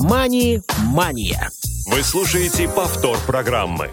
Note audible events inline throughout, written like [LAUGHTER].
«Мани-мания». Вы слушаете повтор программы.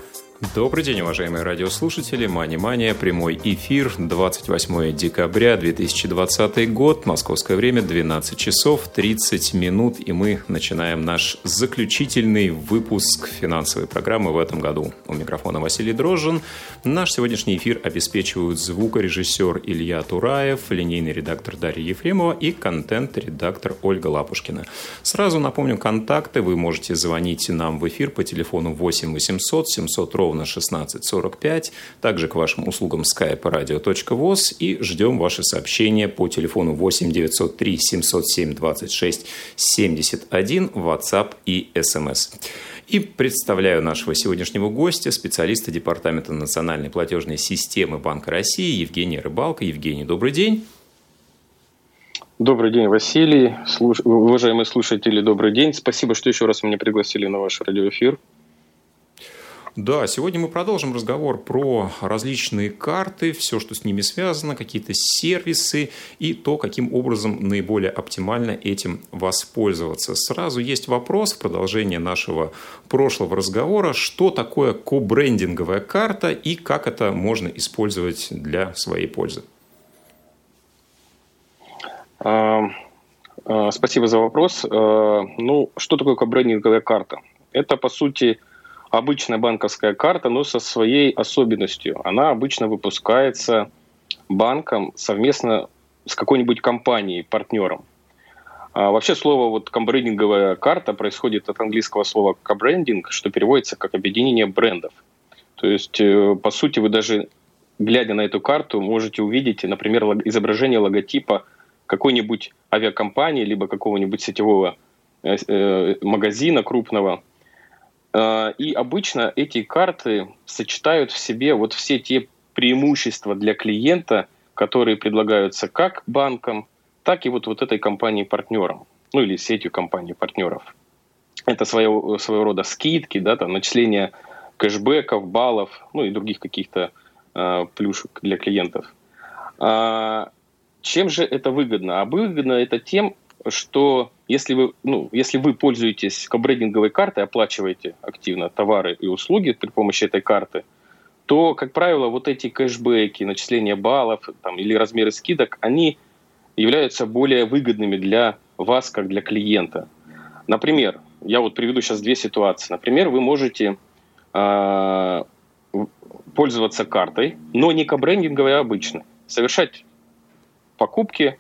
Добрый день, уважаемые радиослушатели. Мани-мания, прямой эфир, 28 декабря 2020 год, московское время, 12 часов 30 минут, и мы начинаем наш заключительный выпуск финансовой программы в этом году. У микрофона Василий Дрожжин. Наш сегодняшний эфир обеспечивают звукорежиссер Илья Тураев, линейный редактор Дарья Ефремова и контент-редактор Ольга Лапушкина. Сразу напомню контакты. Вы можете звонить нам в эфир по телефону 8 800 700 ровно 16.45. Также к вашим услугам skype radio.voz и ждем ваши сообщения по телефону 8 903 707 26 71, WhatsApp и SMS. И представляю нашего сегодняшнего гостя, специалиста Департамента национальной платежной системы Банка России Евгения Рыбалка. Евгений, добрый день. Добрый день, Василий. Слуш... Уважаемые слушатели, добрый день. Спасибо, что еще раз меня пригласили на ваш радиоэфир. Да, сегодня мы продолжим разговор про различные карты, все, что с ними связано, какие-то сервисы и то, каким образом наиболее оптимально этим воспользоваться. Сразу есть вопрос в продолжение нашего прошлого разговора, что такое кобрендинговая карта и как это можно использовать для своей пользы. А, а, спасибо за вопрос. А, ну, что такое кобрендинговая карта? Это, по сути, обычная банковская карта, но со своей особенностью. Она обычно выпускается банком совместно с какой-нибудь компанией, партнером. А вообще слово вот комбрендинговая карта происходит от английского слова кобрендинг, что переводится как объединение брендов. То есть, э, по сути, вы даже, глядя на эту карту, можете увидеть, например, изображение логотипа какой-нибудь авиакомпании, либо какого-нибудь сетевого э, э, магазина крупного – и обычно эти карты сочетают в себе вот все те преимущества для клиента, которые предлагаются как банкам, так и вот, вот этой компании-партнерам, ну или сетью компаний-партнеров. Это своего, своего рода скидки, да, там, начисление кэшбэков, баллов, ну и других каких-то э, плюшек для клиентов. А, чем же это выгодно? А выгодно это тем, что если вы, ну, если вы пользуетесь кобрендинговой картой, оплачиваете активно товары и услуги при помощи этой карты, то, как правило, вот эти кэшбэки, начисления баллов там, или размеры скидок, они являются более выгодными для вас, как для клиента. Например, я вот приведу сейчас две ситуации. Например, вы можете э, пользоваться картой, но не кобрендинговой, а обычной. Совершать покупки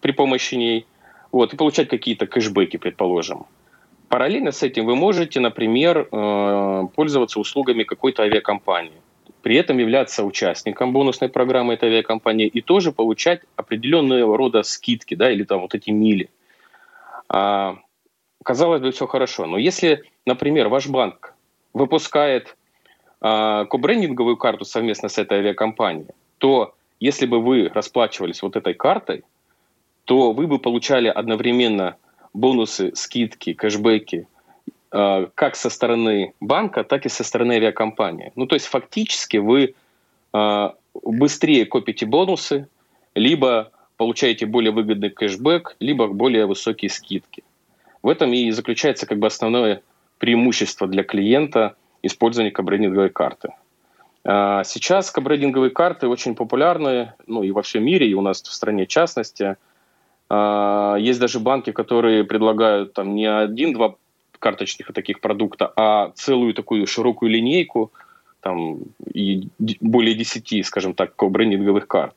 при помощи ней – вот, и получать какие-то кэшбэки, предположим. Параллельно с этим вы можете, например, э, пользоваться услугами какой-то авиакомпании, при этом являться участником бонусной программы этой авиакомпании и тоже получать определенного рода скидки, да, или там вот эти мили. А, казалось бы, все хорошо. Но если, например, ваш банк выпускает а, кобрендинговую карту совместно с этой авиакомпанией, то если бы вы расплачивались вот этой картой, то вы бы получали одновременно бонусы, скидки, кэшбэки э, как со стороны банка, так и со стороны авиакомпании. Ну, то есть фактически вы э, быстрее копите бонусы, либо получаете более выгодный кэшбэк, либо более высокие скидки. В этом и заключается как бы основное преимущество для клиента использования кабрендинговой карты. А сейчас кабрендинговые карты очень популярны, ну и во всем мире, и у нас в стране в частности – есть даже банки, которые предлагают там не один-два карточных таких продукта, а целую такую широкую линейку, там и более 10, скажем так, кобрендинговых карт.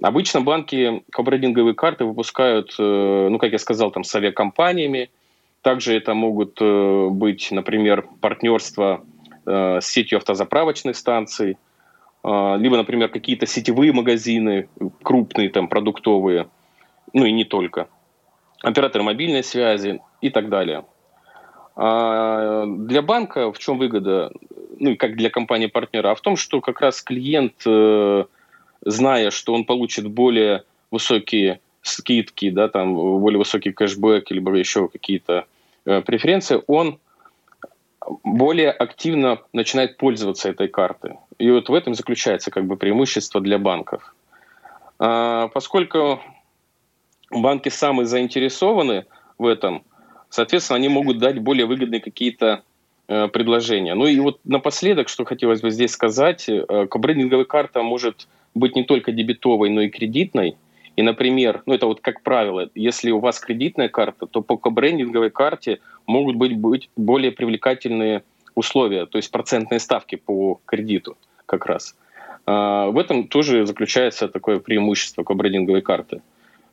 Обычно банки кобрендинговые карты выпускают, э, ну, как я сказал, там с авиакомпаниями. Также это могут э, быть, например, партнерства э, с сетью автозаправочных станций, либо, например, какие-то сетевые магазины крупные, там, продуктовые – ну и не только, операторы мобильной связи и так далее. А для банка в чем выгода, ну и как для компании-партнера, а в том, что как раз клиент, э, зная, что он получит более высокие скидки, да, там более высокий кэшбэк, либо еще какие-то э, преференции, он более активно начинает пользоваться этой картой. И вот в этом заключается как бы преимущество для банков. А, поскольку банки самые заинтересованы в этом, соответственно, они могут дать более выгодные какие-то э, предложения. Ну и вот напоследок, что хотелось бы здесь сказать, э, кобрендинговая карта может быть не только дебетовой, но и кредитной. И, например, ну это вот как правило, если у вас кредитная карта, то по кобрендинговой карте могут быть, быть более привлекательные условия, то есть процентные ставки по кредиту как раз. А, в этом тоже заключается такое преимущество кобрендинговой карты.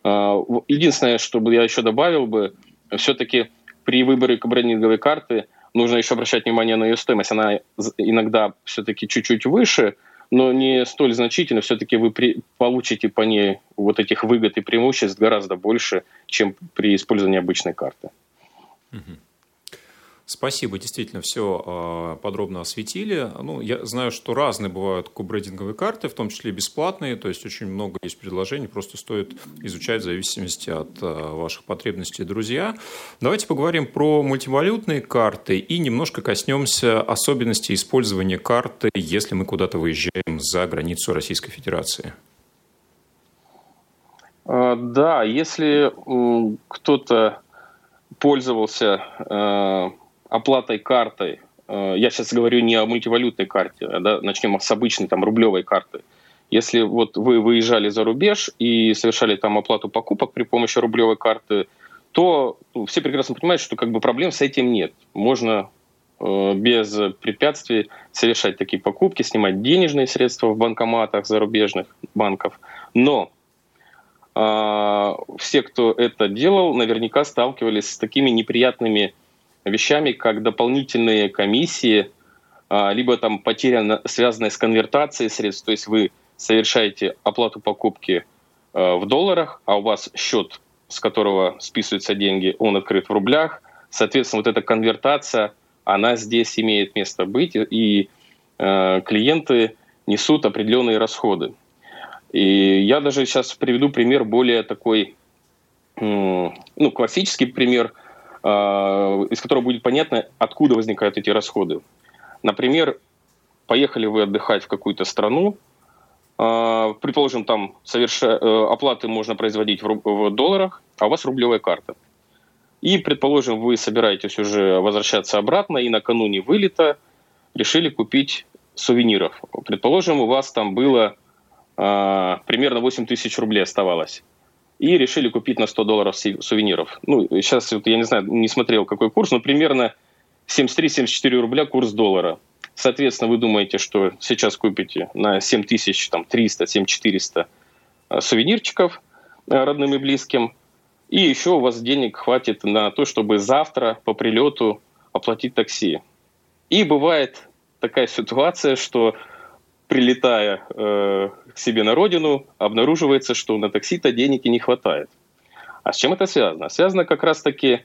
А, единственное, что я еще добавил бы, все-таки при выборе кобрендинговой карты нужно еще обращать внимание на ее стоимость. Она иногда все-таки чуть-чуть выше, но не столь значительно. Все-таки вы при, получите по ней вот этих выгод и преимуществ гораздо больше, чем при использовании обычной карты. Угу. Спасибо, действительно, все а, подробно осветили. Ну, я знаю, что разные бывают кубрейдинговые карты, в том числе бесплатные, то есть очень много есть предложений, просто стоит изучать в зависимости от а, ваших потребностей, друзья. Давайте поговорим про мультивалютные карты и немножко коснемся особенностей использования карты, если мы куда-то выезжаем за границу Российской Федерации. А, да, если кто-то пользовался оплатой картой, э, я сейчас говорю не о мультивалютной карте, а да, начнем с обычной там рублевой карты. Если вот вы выезжали за рубеж и совершали там оплату покупок при помощи рублевой карты, то ну, все прекрасно понимают, что как бы проблем с этим нет. Можно э, без препятствий совершать такие покупки, снимать денежные средства в банкоматах зарубежных банков. Но э, все, кто это делал, наверняка сталкивались с такими неприятными вещами, как дополнительные комиссии, а, либо там потеря, связанная с конвертацией средств, то есть вы совершаете оплату покупки а, в долларах, а у вас счет, с которого списываются деньги, он открыт в рублях, соответственно, вот эта конвертация, она здесь имеет место быть, и а, клиенты несут определенные расходы. И я даже сейчас приведу пример более такой, ну, классический пример – из которого будет понятно, откуда возникают эти расходы. Например, поехали вы отдыхать в какую-то страну, а, предположим, там соверша... Э, оплаты можно производить в долларах, а у вас рублевая карта. И, предположим, вы собираетесь уже возвращаться обратно, и накануне вылета решили купить сувениров. Предположим, у вас там было а, примерно 8 тысяч рублей оставалось и решили купить на 100 долларов сувениров. Ну, сейчас, вот, я не знаю, не смотрел, какой курс, но примерно 73-74 рубля курс доллара. Соответственно, вы думаете, что сейчас купите на 7300, 7400 э, сувенирчиков э, родным и близким, и еще у вас денег хватит на то, чтобы завтра по прилету оплатить такси. И бывает такая ситуация, что прилетая э, к себе на родину, обнаруживается, что на такси-то денег и не хватает. А с чем это связано? Связано как раз-таки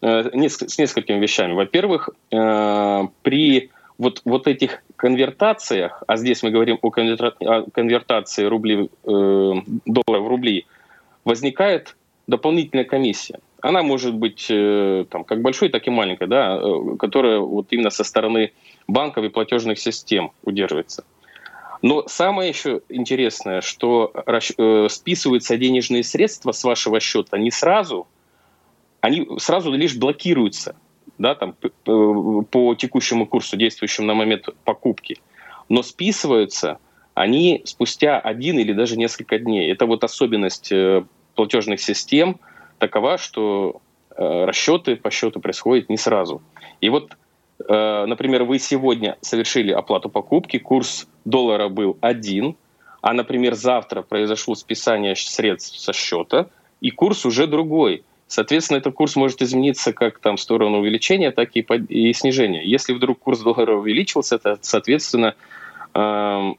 э, с несколькими вещами. Во-первых, э, при вот, вот этих конвертациях, а здесь мы говорим о, конвертации рубли, э, доллара в рубли, возникает дополнительная комиссия. Она может быть э, там, как большой, так и маленькой, да, э, которая вот именно со стороны банков и платежных систем удерживается. Но самое еще интересное, что э, списываются денежные средства с вашего счета не сразу, они сразу лишь блокируются да, там, по текущему курсу, действующему на момент покупки. Но списываются они спустя один или даже несколько дней. Это вот особенность э, платежных систем такова, что э, расчеты по счету происходят не сразу. И вот например, вы сегодня совершили оплату покупки, курс доллара был один, а, например, завтра произошло списание средств со счета, и курс уже другой. Соответственно, этот курс может измениться как там в сторону увеличения, так и, под, и снижения. Если вдруг курс доллара увеличился, то, соответственно, э,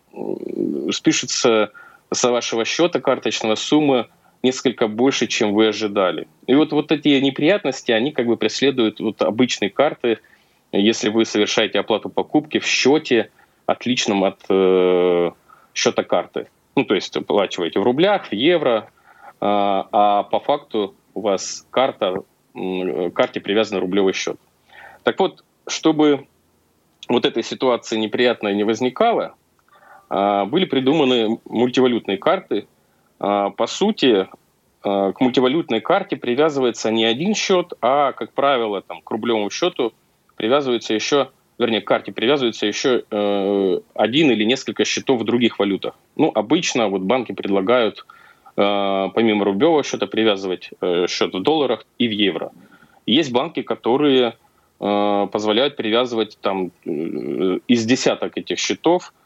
спишется со вашего счета карточного сумма несколько больше, чем вы ожидали. И вот, вот эти неприятности, они как бы преследуют вот обычные карты – если вы совершаете оплату покупки в счете, отличном от э, счета карты. Ну, то есть оплачиваете в рублях, в евро, э, а по факту у вас карта, э, карте привязан рублевый счет. Так вот, чтобы вот этой ситуации неприятной не возникало, э, были придуманы мультивалютные карты. Э, по сути, к мультивалютной карте привязывается не один счет, а, как правило, там, к рублевому счету привязывается еще, вернее, к карте привязывается еще э, один или несколько счетов в других валютах. Ну, обычно вот банки предлагают э, помимо рублевого счета привязывать э, счет в долларах и в евро. Есть банки, которые э, позволяют привязывать там э, из десяток этих счетов –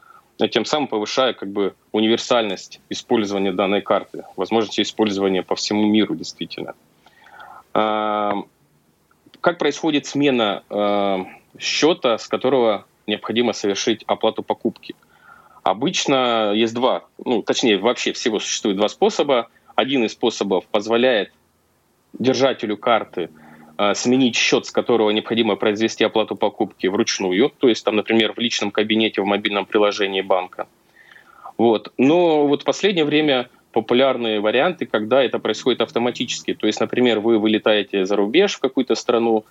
тем самым повышая как бы универсальность использования данной карты, возможность использования по всему миру действительно. Как происходит смена а, счета, с которого необходимо совершить оплату покупки? Обычно есть два, ну, точнее, вообще всего существует два способа. Один из способов позволяет держателю карты – а, сменить счет, с которого необходимо произвести оплату покупки вручную, то есть там, например, в личном кабинете в мобильном приложении банка. Вот. Но вот в последнее время популярные варианты, когда это происходит автоматически. То есть, например, вы вылетаете за рубеж в какую-то страну,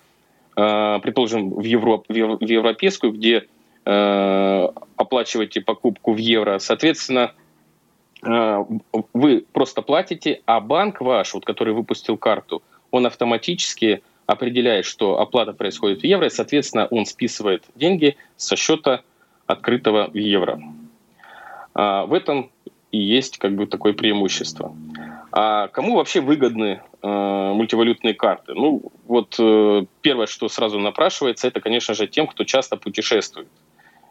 э, предположим, в, Европ, в европейскую, где э, оплачиваете покупку в евро. Соответственно, э, вы просто платите, а банк ваш, вот, который выпустил карту, он автоматически определяет, что оплата происходит в евро, и, соответственно, он списывает деньги со счета открытого в евро. А, в этом и есть как бы такое преимущество. А кому вообще выгодны э, мультивалютные карты? Ну, вот э, первое, что сразу напрашивается, это, конечно же, тем, кто часто путешествует.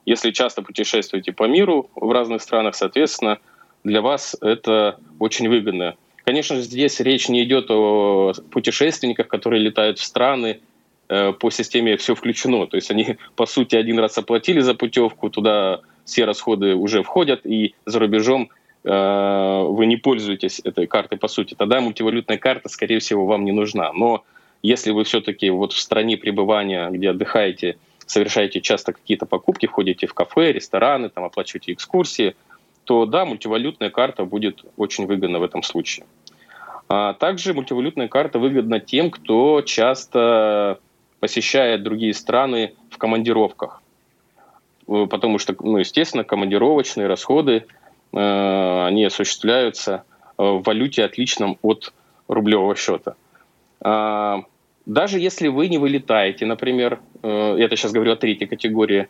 Если часто путешествуете по миру в разных странах, соответственно, для вас это очень выгодно. Конечно же, здесь речь не идет о путешественниках, которые летают в страны э, по системе «все включено». То есть они, по сути, один раз оплатили за путевку, туда все расходы уже входят, и за рубежом вы не пользуетесь этой картой, по сути. Тогда мультивалютная карта, скорее всего, вам не нужна. Но если вы все-таки вот в стране пребывания, где отдыхаете, совершаете часто какие-то покупки, ходите в кафе, рестораны, там, оплачиваете экскурсии, то да, мультивалютная карта будет очень выгодна в этом случае. А также мультивалютная карта выгодна тем, кто часто посещает другие страны в командировках. Э, потому что, ну, естественно, командировочные расходы, э, они осуществляются э, в валюте, отличном от рублевого счета. А, даже если вы не вылетаете, например, э, это сейчас говорю о третьей категории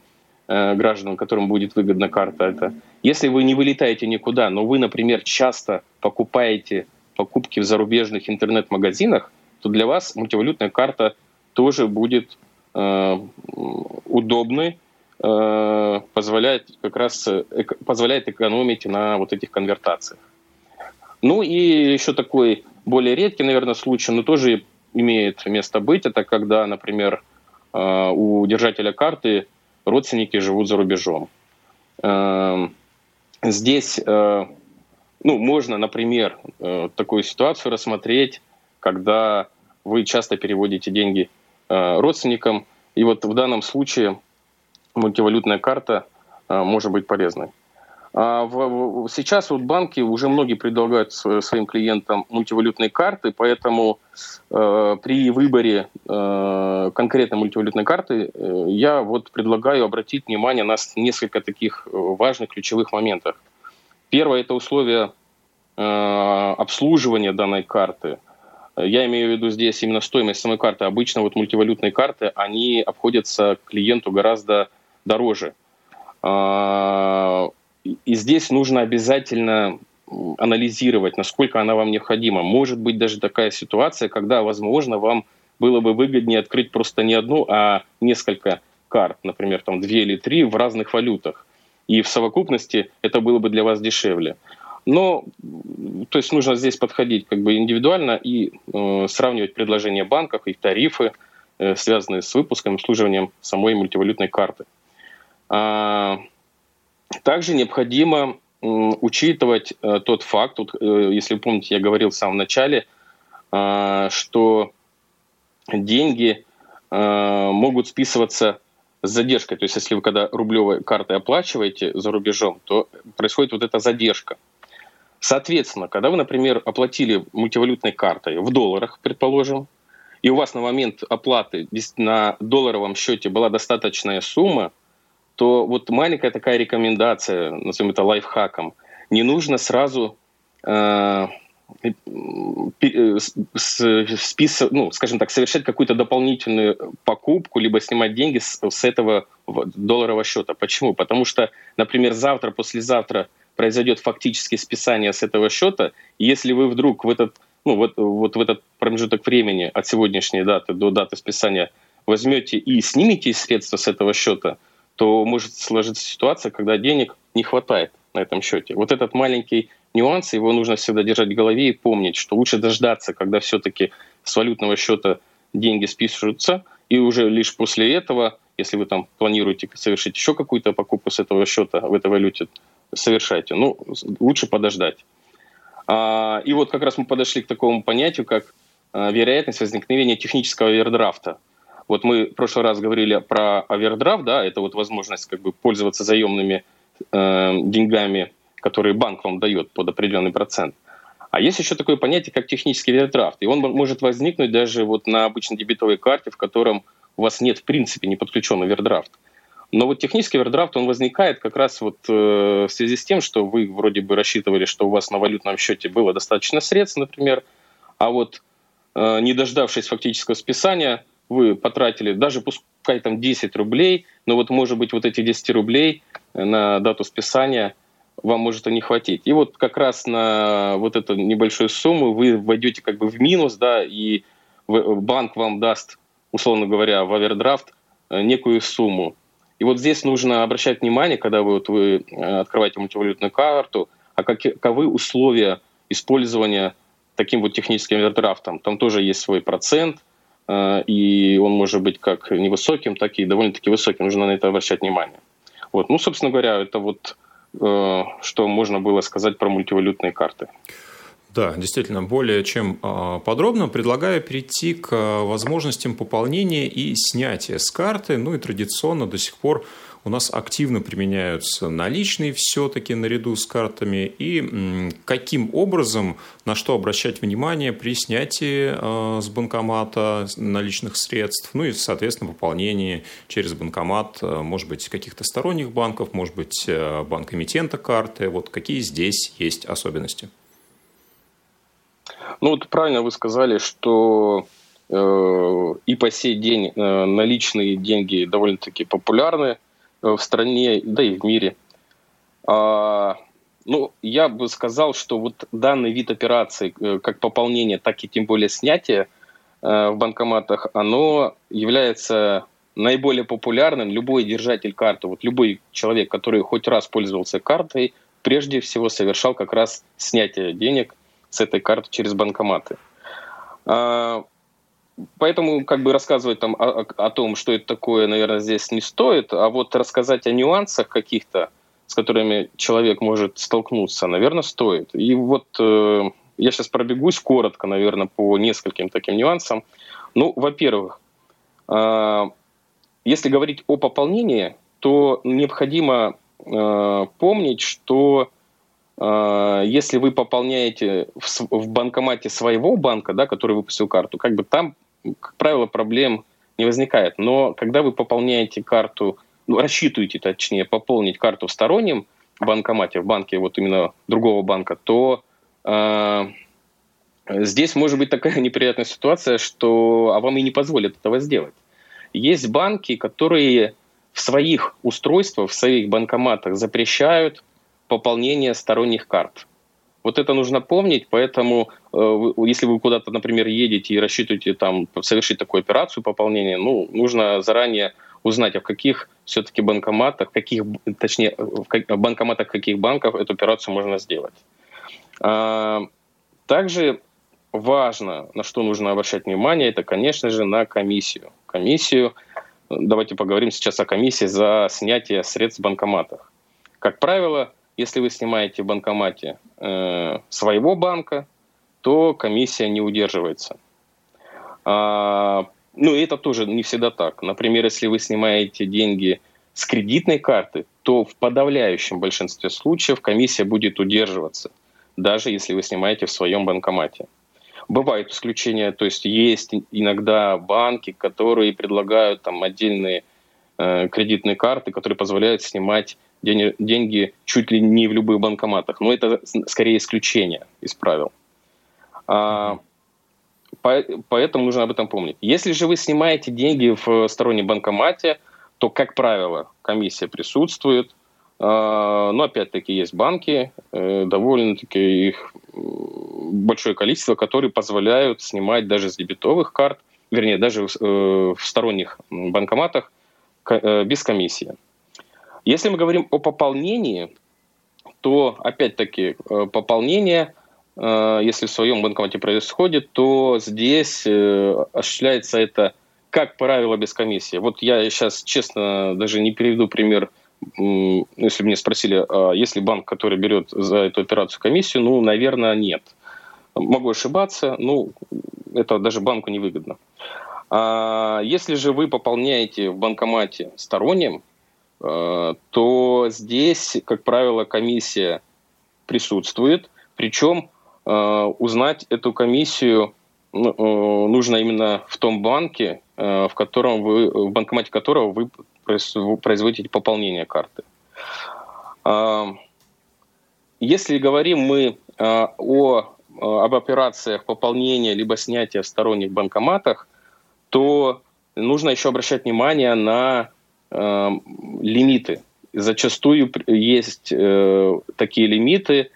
э, граждан, которым будет выгодна карта, это если вы не вылетаете никуда, но вы, например, часто покупаете покупки в зарубежных интернет-магазинах, то для вас мультивалютная карта тоже будет э, удобной, э, позволяет как раз позволяет экономить на вот этих конвертациях. Ну и еще такой более редкий, наверное, случай, но тоже имеет место быть, это когда, например, э, у держателя карты родственники живут за рубежом. Э, здесь э, ну, можно, например, такую ситуацию рассмотреть, когда вы часто переводите деньги родственникам, и вот в данном случае мультивалютная карта э, может быть полезной. А сейчас вот банки уже многие предлагают своим клиентам мультивалютные карты, поэтому э, при выборе э, конкретной мультивалютной карты э, я вот предлагаю обратить внимание на несколько таких важных ключевых моментов. Первое – это условия э, обслуживания данной карты. Я имею в виду здесь именно стоимость самой карты. Обычно вот мультивалютные карты, они обходятся клиенту гораздо дороже. Э, и здесь нужно обязательно анализировать, насколько она вам необходима. Может быть даже такая ситуация, когда, возможно, вам было бы выгоднее открыть просто не одну, а несколько карт, например, там две или три в разных валютах и в совокупности это было бы для вас дешевле. Но, то есть нужно здесь подходить как бы индивидуально и э, сравнивать предложения банков, их тарифы, э, связанные с выпуском обслуживанием самой мультивалютной карты. А, также необходимо учитывать э, тот факт, вот, э, если вы помните, я говорил в самом начале, э, что деньги э, могут списываться с задержкой. То есть если вы когда рублевой картой оплачиваете за рубежом, то происходит вот эта задержка. Соответственно, когда вы, например, оплатили мультивалютной картой в долларах, предположим, и у вас на момент оплаты на долларовом счете была достаточная сумма, то вот маленькая такая рекомендация, назовем это лайфхаком, не нужно сразу э, спис, ну, скажем так, совершать какую-то дополнительную покупку, либо снимать деньги с, с этого долларового счета. Почему? Потому что, например, завтра, послезавтра произойдет фактически списание с этого счета, если вы вдруг в этот, ну, вот, вот в этот промежуток времени от сегодняшней даты до даты списания возьмете и снимете средства с этого счета, то может сложиться ситуация, когда денег не хватает на этом счете. Вот этот маленький нюанс, его нужно всегда держать в голове и помнить, что лучше дождаться, когда все-таки с валютного счета деньги списываются, и уже лишь после этого, если вы там планируете совершить еще какую-то покупку с этого счета в этой валюте, совершайте. Ну, лучше подождать. А, и вот как раз мы подошли к такому понятию, как а, вероятность возникновения технического овердрафта. Вот мы в прошлый раз говорили про овердрафт, да, это вот возможность как бы пользоваться заемными э, деньгами, которые банк вам дает под определенный процент. А есть еще такое понятие, как технический овердрафт. И он может возникнуть даже вот на обычной дебетовой карте, в котором у вас нет в принципе не подключен овердрафт. Но вот технический овердрафт, он возникает как раз вот э, в связи с тем, что вы вроде бы рассчитывали, что у вас на валютном счете было достаточно средств, например, а вот э, не дождавшись фактического списания, вы потратили даже пускай там 10 рублей, но вот может быть вот эти 10 рублей на дату списания вам может и не хватить. И вот как раз на вот эту небольшую сумму вы войдете как бы в минус, да, и банк вам даст, условно говоря, в овердрафт э, некую сумму. И вот здесь нужно обращать внимание, когда вы, вот вы э, открываете мультивалютную карту, а каковы условия использования таким вот техническим овердрафтом. Там тоже есть свой процент, э, и он может быть как невысоким, так и довольно-таки высоким. Нужно на это обращать внимание. Вот. Ну, собственно говоря, это вот э, что можно было сказать про мультивалютные карты. Да, действительно, более чем а, подробно предлагаю перейти к а, возможностям пополнения и снятия с карты. Ну и традиционно до сих пор у нас активно применяются наличные все-таки наряду с картами. И каким образом, на что обращать внимание при снятии а, с банкомата наличных средств, ну и, соответственно, пополнении через банкомат, может быть, каких-то сторонних банков, может быть, банк-эмитента карты. Вот какие здесь есть особенности? Ну вот правильно вы сказали, что э, и по сей день э, наличные деньги довольно-таки популярны в стране, да и в мире. А, ну, я бы сказал, что вот данный вид операций, э, как пополнение, так и тем более снятие э, в банкоматах, оно является наиболее популярным. Любой держатель карты, вот любой человек, который хоть раз пользовался картой, прежде всего совершал как раз снятие денег с этой карты через банкоматы. Поэтому как бы рассказывать там о, о том, что это такое, наверное, здесь не стоит, а вот рассказать о нюансах каких-то, с которыми человек может столкнуться, наверное, стоит. И вот э, я сейчас пробегусь коротко, наверное, по нескольким таким нюансам. Ну, во-первых, э, если говорить о пополнении, то необходимо э, помнить, что а, если вы пополняете в банкомате своего банка, да, который выпустил карту, как бы там, как правило, проблем не возникает. Но когда вы пополняете карту, ну, рассчитываете, точнее, пополнить карту в стороннем банкомате, в банке вот именно другого банка, то э, здесь может быть такая [LAUGHS] неприятная ситуация, что а вам и не позволят этого сделать. Есть банки, которые в своих устройствах, в своих банкоматах запрещают пополнения сторонних карт. Вот это нужно помнить, поэтому э, если вы куда-то, например, едете и рассчитываете там совершить такую операцию пополнения, ну, нужно заранее узнать, а в каких все-таки банкоматах, каких, точнее, в банкоматах каких банков эту операцию можно сделать. А, также важно, на что нужно обращать внимание, это, конечно же, на комиссию. Комиссию, давайте поговорим сейчас о комиссии за снятие средств в банкоматах. Как правило, если вы снимаете в банкомате э, своего банка, то комиссия не удерживается. А, ну, это тоже не всегда так. Например, если вы снимаете деньги с кредитной карты, то в подавляющем большинстве случаев комиссия будет удерживаться, даже если вы снимаете в своем банкомате. Бывают исключения, то есть есть иногда банки, которые предлагают там отдельные кредитные карты, которые позволяют снимать деньги чуть ли не в любых банкоматах. Но это скорее исключение из правил. А, поэтому нужно об этом помнить. Если же вы снимаете деньги в стороннем банкомате, то, как правило, комиссия присутствует. А, но опять-таки есть банки, э, довольно-таки их большое количество, которые позволяют снимать даже с дебетовых карт, вернее, даже в э, сторонних банкоматах э, без комиссии. Если мы говорим о пополнении, то опять-таки пополнение, если в своем банкомате происходит, то здесь осуществляется это, как правило, без комиссии. Вот я сейчас, честно, даже не приведу пример если мне спросили, а есть ли банк, который берет за эту операцию комиссию, ну, наверное, нет. Могу ошибаться, ну, это даже банку невыгодно. А если же вы пополняете в банкомате сторонним, э, то здесь, как правило, комиссия присутствует, причем э, узнать эту комиссию ну, э, нужно именно в том банке, в котором вы, в банкомате которого вы производите пополнение карты. А, если говорим мы а, о, а, об операциях пополнения либо снятия в сторонних банкоматах, то нужно еще обращать внимание на лимиты. Зачастую есть э, такие лимиты,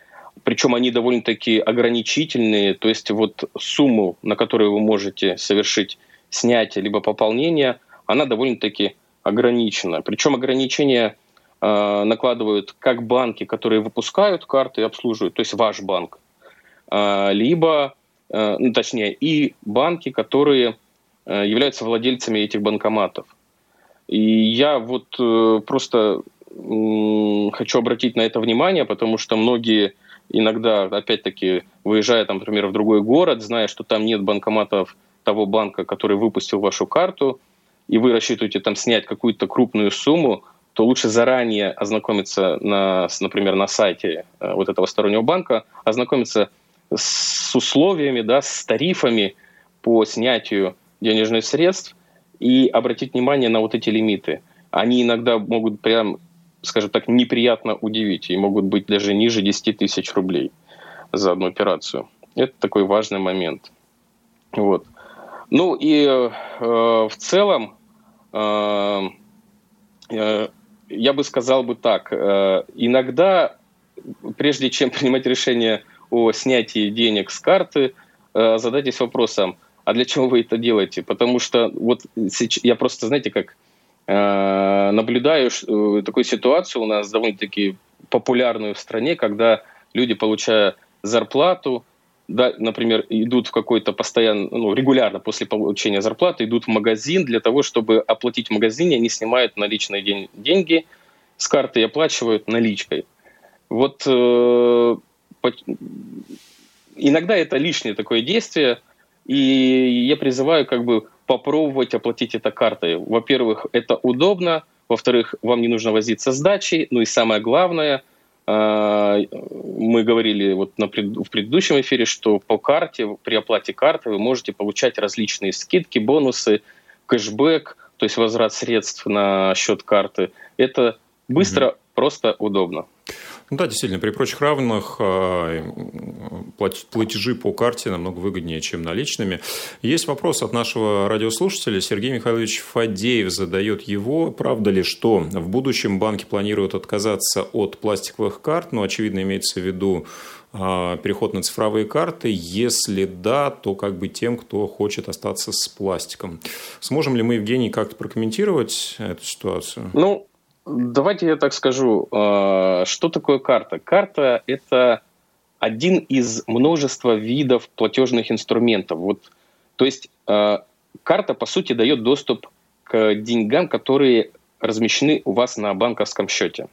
причем они довольно-таки ограничительные, то есть вот сумму, на которую вы можете совершить снятие либо пополнение, она довольно-таки ограничено. Причем ограничения э, накладывают как банки, которые выпускают карты и обслуживают, то есть ваш банк, э, либо, э, ну, точнее, и банки, которые э, являются владельцами этих банкоматов. И я вот э, просто э, хочу обратить на это внимание, потому что многие иногда, опять-таки, выезжая, там, например, в другой город, зная, что там нет банкоматов того банка, который выпустил вашу карту, и вы рассчитываете там снять какую-то крупную сумму, то лучше заранее ознакомиться, на, например, на сайте э, вот этого стороннего банка, ознакомиться с условиями, да, с тарифами по снятию денежных средств и обратить внимание на вот эти лимиты. Они иногда могут прям, скажем так, неприятно удивить и могут быть даже ниже 10 тысяч рублей за одну операцию. Это такой важный момент. Вот. Ну и э, в целом э, э, я бы сказал бы так. Э, иногда, прежде чем [LAUGHS] принимать решение о снятии денег с карты, э, задайтесь вопросом, а для чего вы это делаете? Потому что вот я просто, знаете, как э, наблюдаю э, такую ситуацию у нас довольно-таки популярную в стране, когда люди, получая зарплату, да, например, идут в какой-то постоянно, ну, регулярно после получения зарплаты, идут в магазин для того, чтобы оплатить в магазине, они снимают наличные день, деньги с карты и оплачивают наличкой. Вот э, по, иногда это лишнее такое действие, и я призываю как бы попробовать оплатить это картой. Во-первых, это удобно, во-вторых, вам не нужно возиться с дачей, ну и самое главное – а, мы говорили вот на в предыдущем эфире, что по карте, при оплате карты вы можете получать различные скидки, бонусы, кэшбэк, то есть возврат средств на счет карты. Это быстро, угу. просто удобно. Ну да, действительно, при прочих равных а, платежи по карте намного выгоднее, чем наличными. Есть вопрос от нашего радиослушателя. Сергей Михайлович Фадеев задает его. Правда ли, что в будущем банки планируют отказаться от пластиковых карт? Ну, очевидно, имеется в виду а, переход на цифровые карты? Если да, то как бы тем, кто хочет остаться с пластиком. Сможем ли мы, Евгений, как-то прокомментировать эту ситуацию? Ну, Давайте я так скажу. А, что такое карта? Карта – это один из множества видов платежных инструментов. Вот, то есть а, карта, по сути, дает доступ к деньгам, которые размещены у вас на банковском счете.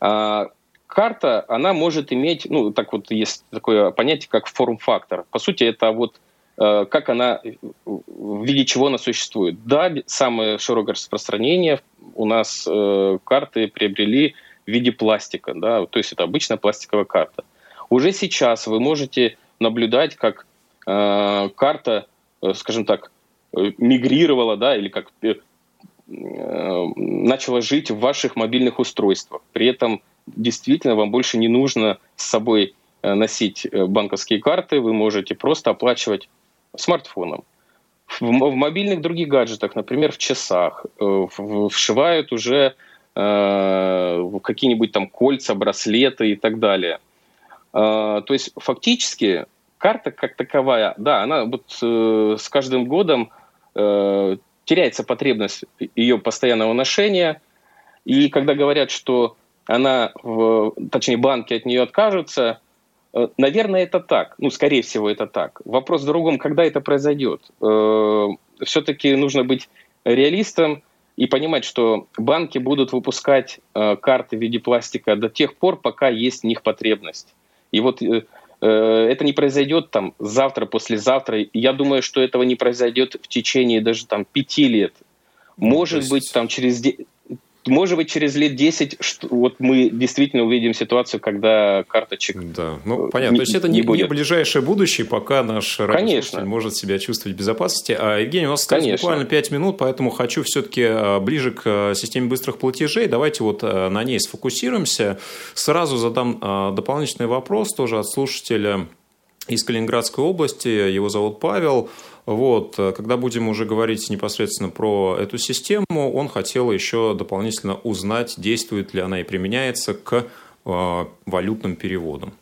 А, карта, она может иметь, ну, так вот, есть такое понятие, как форм-фактор. По сути, это вот как она, в виде чего она существует. Да, самое широкое распространение у нас э, карты приобрели в виде пластика, да, то есть это обычная пластиковая карта. Уже сейчас вы можете наблюдать, как э, карта, э, скажем так, э, мигрировала, да, или как э, начала жить в ваших мобильных устройствах. При этом действительно вам больше не нужно с собой носить банковские карты, вы можете просто оплачивать смартфоном. В, в мобильных других гаджетах, например, в часах, вшивают уже э, какие-нибудь там кольца, браслеты и так далее. Э, то есть фактически карта как таковая, да, она вот э, с каждым годом э, теряется потребность ее постоянного ношения. И когда говорят, что она, в, точнее, банки от нее откажутся, э, наверное, это так. Ну, скорее всего, это так. Вопрос в другом, когда это произойдет. Э, Все-таки нужно быть реалистом и понимать, что банки будут выпускать э, карты в виде пластика до тех пор, пока есть в них потребность. И вот это не произойдет там завтра, послезавтра. Я думаю, что этого не произойдет в течение даже там пяти лет. Ну, Может есть... быть, там через может быть, через лет 10 что, вот мы действительно увидим ситуацию, когда карточек Да, ну, понятно. Не, То есть, это не, не, будет. не ближайшее будущее, пока наш радиослушатель может себя чувствовать в безопасности. А, Евгений, у нас осталось Конечно. буквально 5 минут, поэтому хочу все-таки а, ближе к а, системе быстрых платежей. Давайте вот на ней сфокусируемся. Сразу задам дополнительный вопрос тоже от слушателя из Калининградской области. Его зовут Павел. Вот, когда будем уже говорить непосредственно про эту систему, он хотел еще дополнительно узнать, действует ли она и применяется к э, валютным переводам.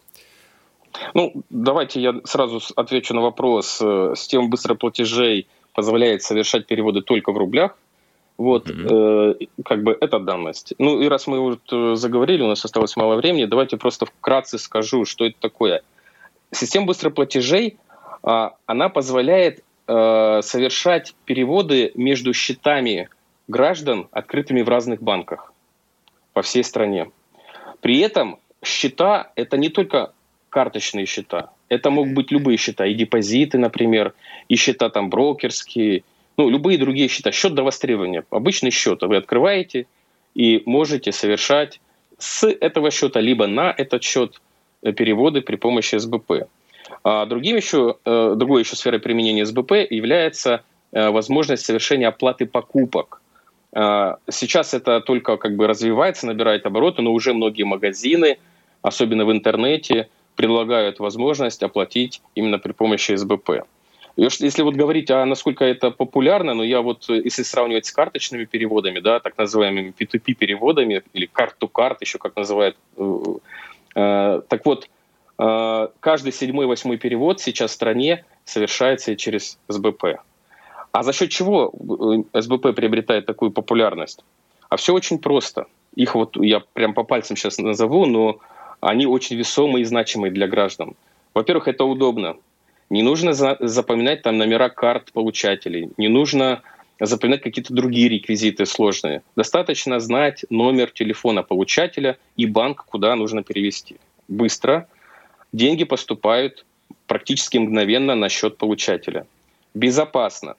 Ну, давайте я сразу отвечу на вопрос. Э, система быстрых платежей позволяет совершать переводы только в рублях. Вот, mm-hmm. э, как бы это данность. Ну и раз мы вот э, заговорили, у нас осталось мало времени, давайте просто вкратце скажу, что это такое. Система быстрых платежей, э, она позволяет Э, совершать переводы между счетами граждан, открытыми в разных банках по всей стране. При этом счета – это не только карточные счета. Это могут быть любые счета, и депозиты, например, и счета там брокерские, ну, любые другие счета. Счет до востребования. Обычный счет вы открываете и можете совершать с этого счета либо на этот счет переводы при помощи СБП. А другим еще, э, другой еще сферой применения СБП является э, возможность совершения оплаты покупок. А, сейчас это только как бы развивается, набирает обороты, но уже многие магазины, особенно в интернете, предлагают возможность оплатить именно при помощи СБП. Если вот говорить, а насколько это популярно, ну я вот, если сравнивать с карточными переводами, да, так называемыми P2P переводами, или карт-то-карт, еще как называют, э, так вот, Э, каждый седьмой, восьмой перевод сейчас в стране совершается через СБП. А за счет чего э, СБП приобретает такую популярность? А все очень просто. Их вот я прям по пальцам сейчас назову, но они очень весомые и значимые для граждан. Во-первых, это удобно. Не нужно запоминать там номера карт получателей, не нужно запоминать какие-то другие реквизиты сложные. Достаточно знать номер телефона получателя и банк, куда нужно перевести. Быстро, деньги поступают практически мгновенно на счет получателя. Безопасно.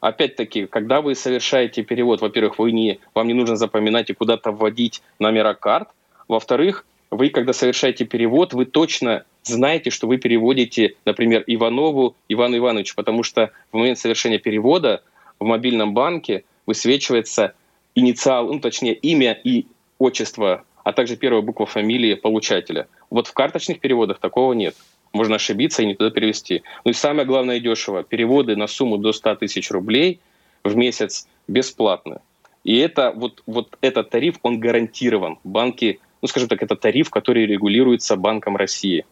Опять-таки, когда вы совершаете перевод, во-первых, вы не, вам не нужно запоминать и куда-то вводить номера карт. Во-вторых, вы, когда совершаете перевод, вы точно знаете, что вы переводите, например, Иванову Ивану Ивановичу, потому что в момент совершения перевода в мобильном банке высвечивается инициал, ну, точнее, имя и отчество, а также первая буква фамилии получателя – вот в карточных переводах такого нет. Можно ошибиться и не туда перевести. Ну и самое главное дешево. Переводы на сумму до 100 тысяч рублей в месяц бесплатны. И это, вот, вот этот тариф, он гарантирован. Банки, ну скажем так, это тариф, который регулируется Банком России.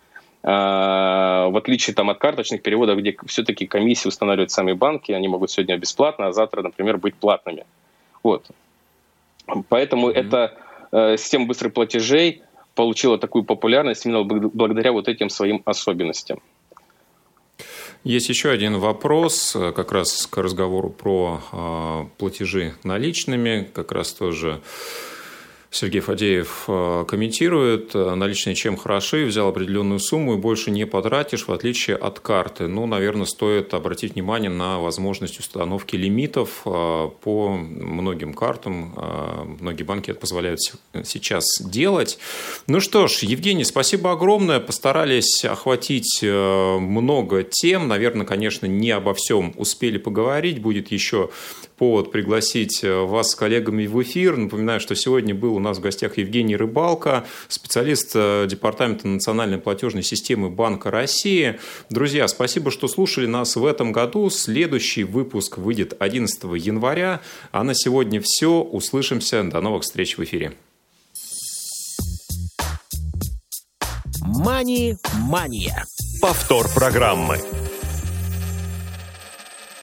А, в отличие там, от карточных переводов, где все-таки комиссии устанавливают сами банки, они могут сегодня бесплатно, а завтра, например, быть платными. Вот. Поэтому mm-hmm. это э, система быстрых платежей, получила такую популярность именно благодаря вот этим своим особенностям. Есть еще один вопрос, э, как раз к разговору про э, платежи наличными, как раз тоже Сергей Фадеев э, комментирует, э, наличные чем хороши, взял определенную сумму и больше не потратишь, в отличие от карты. Ну, наверное, стоит обратить внимание на возможность установки лимитов э, по многим картам. Многие банки это позволяют сейчас делать. Ну что ж, Евгений, спасибо огромное. Постарались охватить много тем. Наверное, конечно, не обо всем успели поговорить. Будет еще повод пригласить вас с коллегами в эфир. Напоминаю, что сегодня был у нас в гостях Евгений Рыбалка, специалист э, Департамента национальной платежной системы Банка России. Друзья, спасибо, что слушали нас в этом году. Следующий выпуск выйдет 11 января. А на сегодня все. Услышимся. До новых встреч в эфире. Мани-мания. Повтор программы.